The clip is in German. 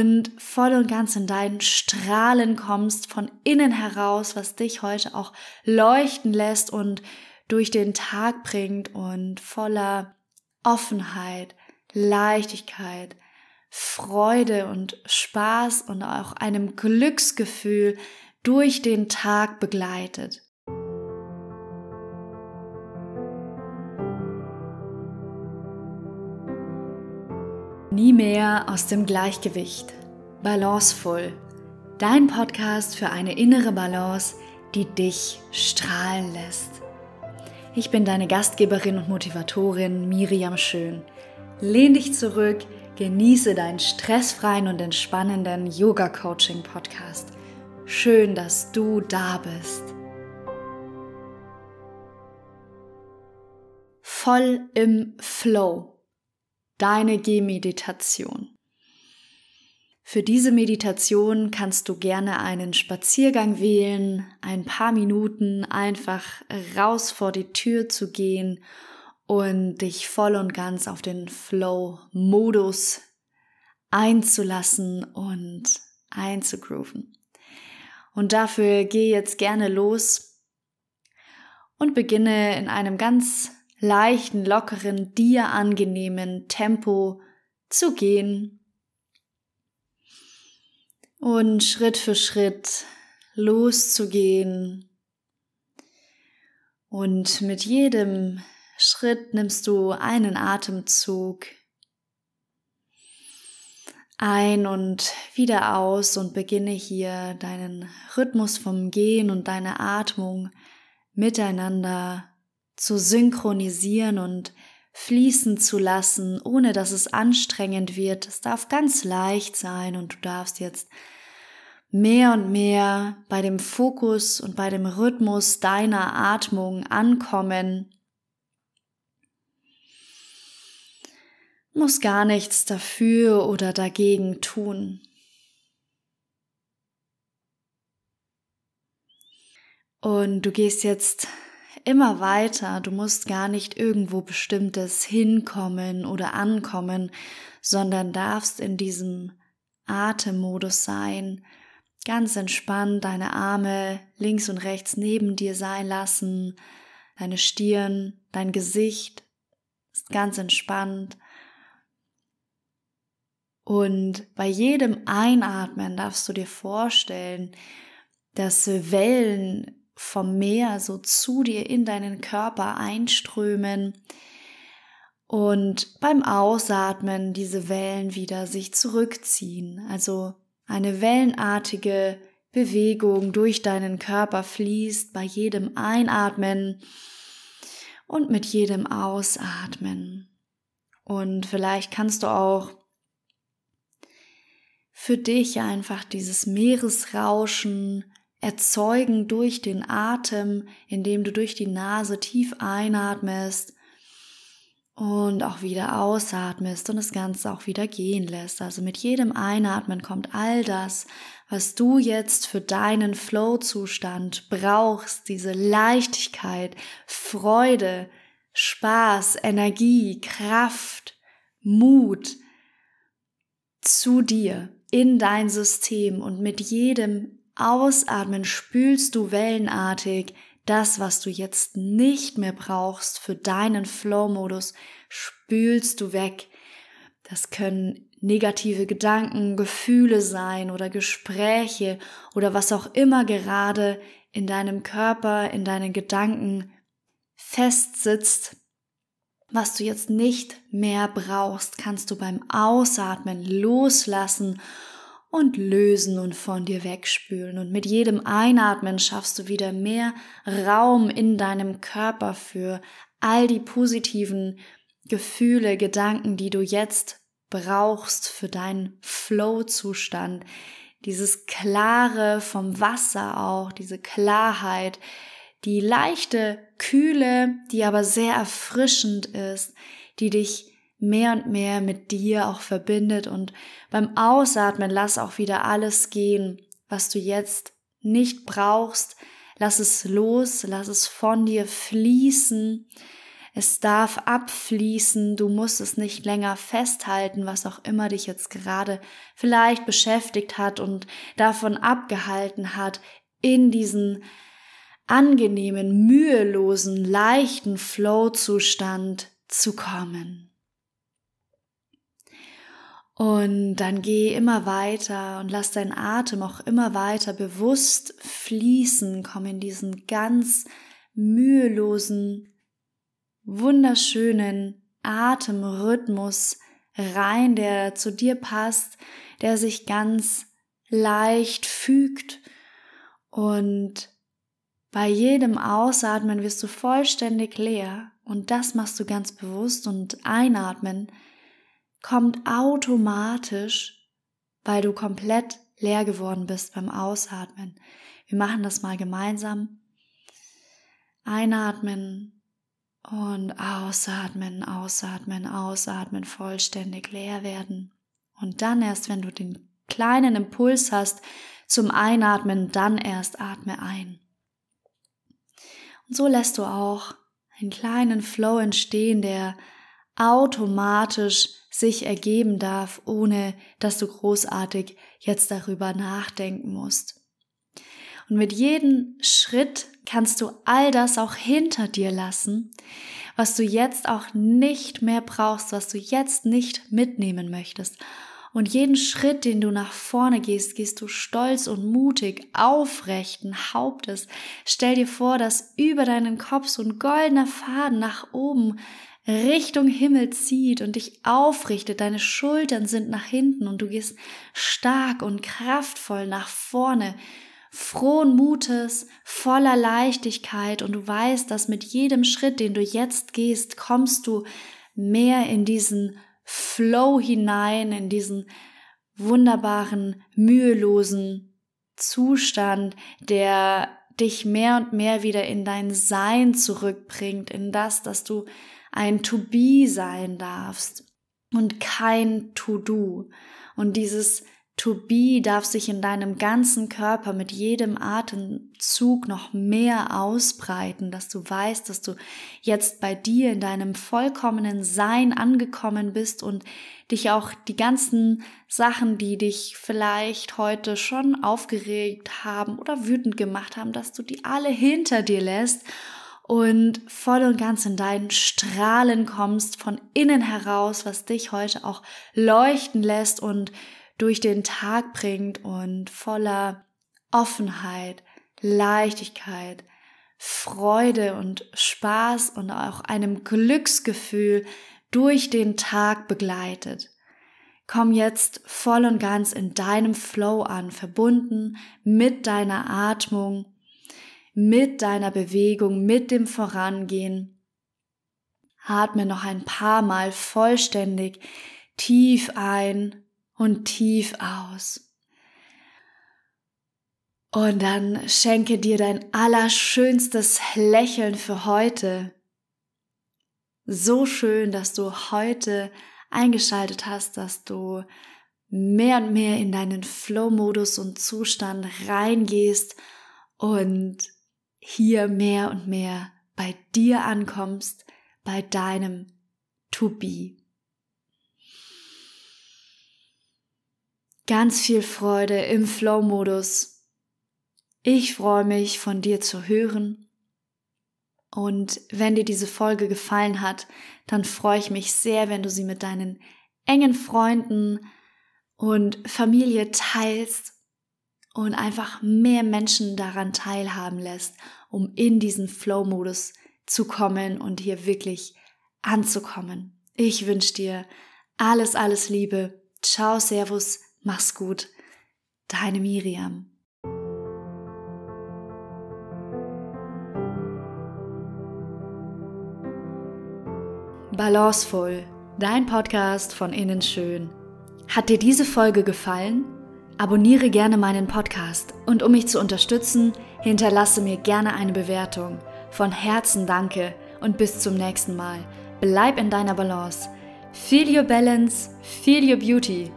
und voll und ganz in deinen Strahlen kommst von innen heraus, was dich heute auch leuchten lässt und durch den Tag bringt und voller Offenheit, Leichtigkeit, Freude und Spaß und auch einem Glücksgefühl durch den Tag begleitet. Nie mehr aus dem Gleichgewicht. Balancevoll. Dein Podcast für eine innere Balance, die dich strahlen lässt. Ich bin deine Gastgeberin und Motivatorin Miriam Schön. Lehn dich zurück, genieße deinen stressfreien und entspannenden Yoga-Coaching-Podcast. Schön, dass du da bist. Voll im Flow deine Gehmeditation. Für diese Meditation kannst du gerne einen Spaziergang wählen, ein paar Minuten einfach raus vor die Tür zu gehen und dich voll und ganz auf den Flow-Modus einzulassen und einzugrooven. Und dafür geh jetzt gerne los und beginne in einem ganz leichten, lockeren, dir angenehmen Tempo zu gehen und Schritt für Schritt loszugehen. Und mit jedem Schritt nimmst du einen Atemzug ein und wieder aus und beginne hier deinen Rhythmus vom Gehen und deine Atmung miteinander zu synchronisieren und fließen zu lassen, ohne dass es anstrengend wird. Es darf ganz leicht sein und du darfst jetzt mehr und mehr bei dem Fokus und bei dem Rhythmus deiner Atmung ankommen. Muss gar nichts dafür oder dagegen tun. Und du gehst jetzt immer weiter. Du musst gar nicht irgendwo bestimmtes hinkommen oder ankommen, sondern darfst in diesem Atemmodus sein, ganz entspannt deine Arme links und rechts neben dir sein lassen, deine Stirn, dein Gesicht ist ganz entspannt. Und bei jedem Einatmen darfst du dir vorstellen, dass Wellen vom Meer so zu dir in deinen Körper einströmen und beim Ausatmen diese Wellen wieder sich zurückziehen. Also eine wellenartige Bewegung durch deinen Körper fließt bei jedem Einatmen und mit jedem Ausatmen. Und vielleicht kannst du auch für dich einfach dieses Meeresrauschen erzeugen durch den Atem, indem du durch die Nase tief einatmest und auch wieder ausatmest und das Ganze auch wieder gehen lässt. Also mit jedem Einatmen kommt all das, was du jetzt für deinen Flow-Zustand brauchst, diese Leichtigkeit, Freude, Spaß, Energie, Kraft, Mut zu dir in dein System und mit jedem Ausatmen spülst du wellenartig das, was du jetzt nicht mehr brauchst für deinen Flow-Modus, spülst du weg. Das können negative Gedanken, Gefühle sein oder Gespräche oder was auch immer gerade in deinem Körper, in deinen Gedanken festsitzt, was du jetzt nicht mehr brauchst, kannst du beim Ausatmen loslassen und lösen und von dir wegspülen. Und mit jedem Einatmen schaffst du wieder mehr Raum in deinem Körper für all die positiven Gefühle, Gedanken, die du jetzt brauchst für deinen Flow-Zustand. Dieses klare vom Wasser auch, diese Klarheit, die leichte Kühle, die aber sehr erfrischend ist, die dich mehr und mehr mit dir auch verbindet und beim Ausatmen lass auch wieder alles gehen, was du jetzt nicht brauchst. Lass es los, lass es von dir fließen. Es darf abfließen, du musst es nicht länger festhalten, was auch immer dich jetzt gerade vielleicht beschäftigt hat und davon abgehalten hat, in diesen angenehmen, mühelosen, leichten Flow-Zustand zu kommen. Und dann geh immer weiter und lass deinen Atem auch immer weiter bewusst fließen. Komm in diesen ganz mühelosen, wunderschönen Atemrhythmus rein, der zu dir passt, der sich ganz leicht fügt. Und bei jedem Ausatmen wirst du vollständig leer. Und das machst du ganz bewusst und einatmen kommt automatisch, weil du komplett leer geworden bist beim Ausatmen. Wir machen das mal gemeinsam. Einatmen und ausatmen, ausatmen, ausatmen, vollständig leer werden. Und dann erst, wenn du den kleinen Impuls hast zum Einatmen, dann erst atme ein. Und so lässt du auch einen kleinen Flow entstehen, der automatisch sich ergeben darf, ohne dass du großartig jetzt darüber nachdenken musst. Und mit jedem Schritt kannst du all das auch hinter dir lassen, was du jetzt auch nicht mehr brauchst, was du jetzt nicht mitnehmen möchtest. Und jeden Schritt, den du nach vorne gehst, gehst du stolz und mutig, aufrechten Hauptes. Stell dir vor, dass über deinen Kopf so ein goldener Faden nach oben Richtung Himmel zieht und dich aufrichtet, deine Schultern sind nach hinten und du gehst stark und kraftvoll nach vorne, frohen Mutes, voller Leichtigkeit und du weißt, dass mit jedem Schritt, den du jetzt gehst, kommst du mehr in diesen Flow hinein, in diesen wunderbaren, mühelosen Zustand, der dich mehr und mehr wieder in dein Sein zurückbringt, in das, dass du ein To-Be sein darfst und kein To-Do. Und dieses To-Be darf sich in deinem ganzen Körper mit jedem Atemzug noch mehr ausbreiten, dass du weißt, dass du jetzt bei dir in deinem vollkommenen Sein angekommen bist und dich auch die ganzen Sachen, die dich vielleicht heute schon aufgeregt haben oder wütend gemacht haben, dass du die alle hinter dir lässt und voll und ganz in deinen Strahlen kommst, von innen heraus, was dich heute auch leuchten lässt und durch den Tag bringt und voller Offenheit, Leichtigkeit, Freude und Spaß und auch einem Glücksgefühl durch den Tag begleitet. Komm jetzt voll und ganz in deinem Flow an, verbunden mit deiner Atmung mit deiner Bewegung, mit dem Vorangehen. Atme noch ein paar Mal vollständig tief ein und tief aus. Und dann schenke dir dein allerschönstes Lächeln für heute. So schön, dass du heute eingeschaltet hast, dass du mehr und mehr in deinen Flow-Modus und Zustand reingehst und hier mehr und mehr bei dir ankommst, bei deinem To Be. Ganz viel Freude im Flow-Modus. Ich freue mich, von dir zu hören. Und wenn dir diese Folge gefallen hat, dann freue ich mich sehr, wenn du sie mit deinen engen Freunden und Familie teilst und einfach mehr Menschen daran teilhaben lässt, um in diesen Flow-Modus zu kommen und hier wirklich anzukommen. Ich wünsche dir alles, alles Liebe. Ciao, Servus, mach's gut. Deine Miriam. Balancevoll, dein Podcast von innen schön. Hat dir diese Folge gefallen? Abonniere gerne meinen Podcast und um mich zu unterstützen, hinterlasse mir gerne eine Bewertung. Von Herzen danke und bis zum nächsten Mal. Bleib in deiner Balance. Feel your balance, feel your beauty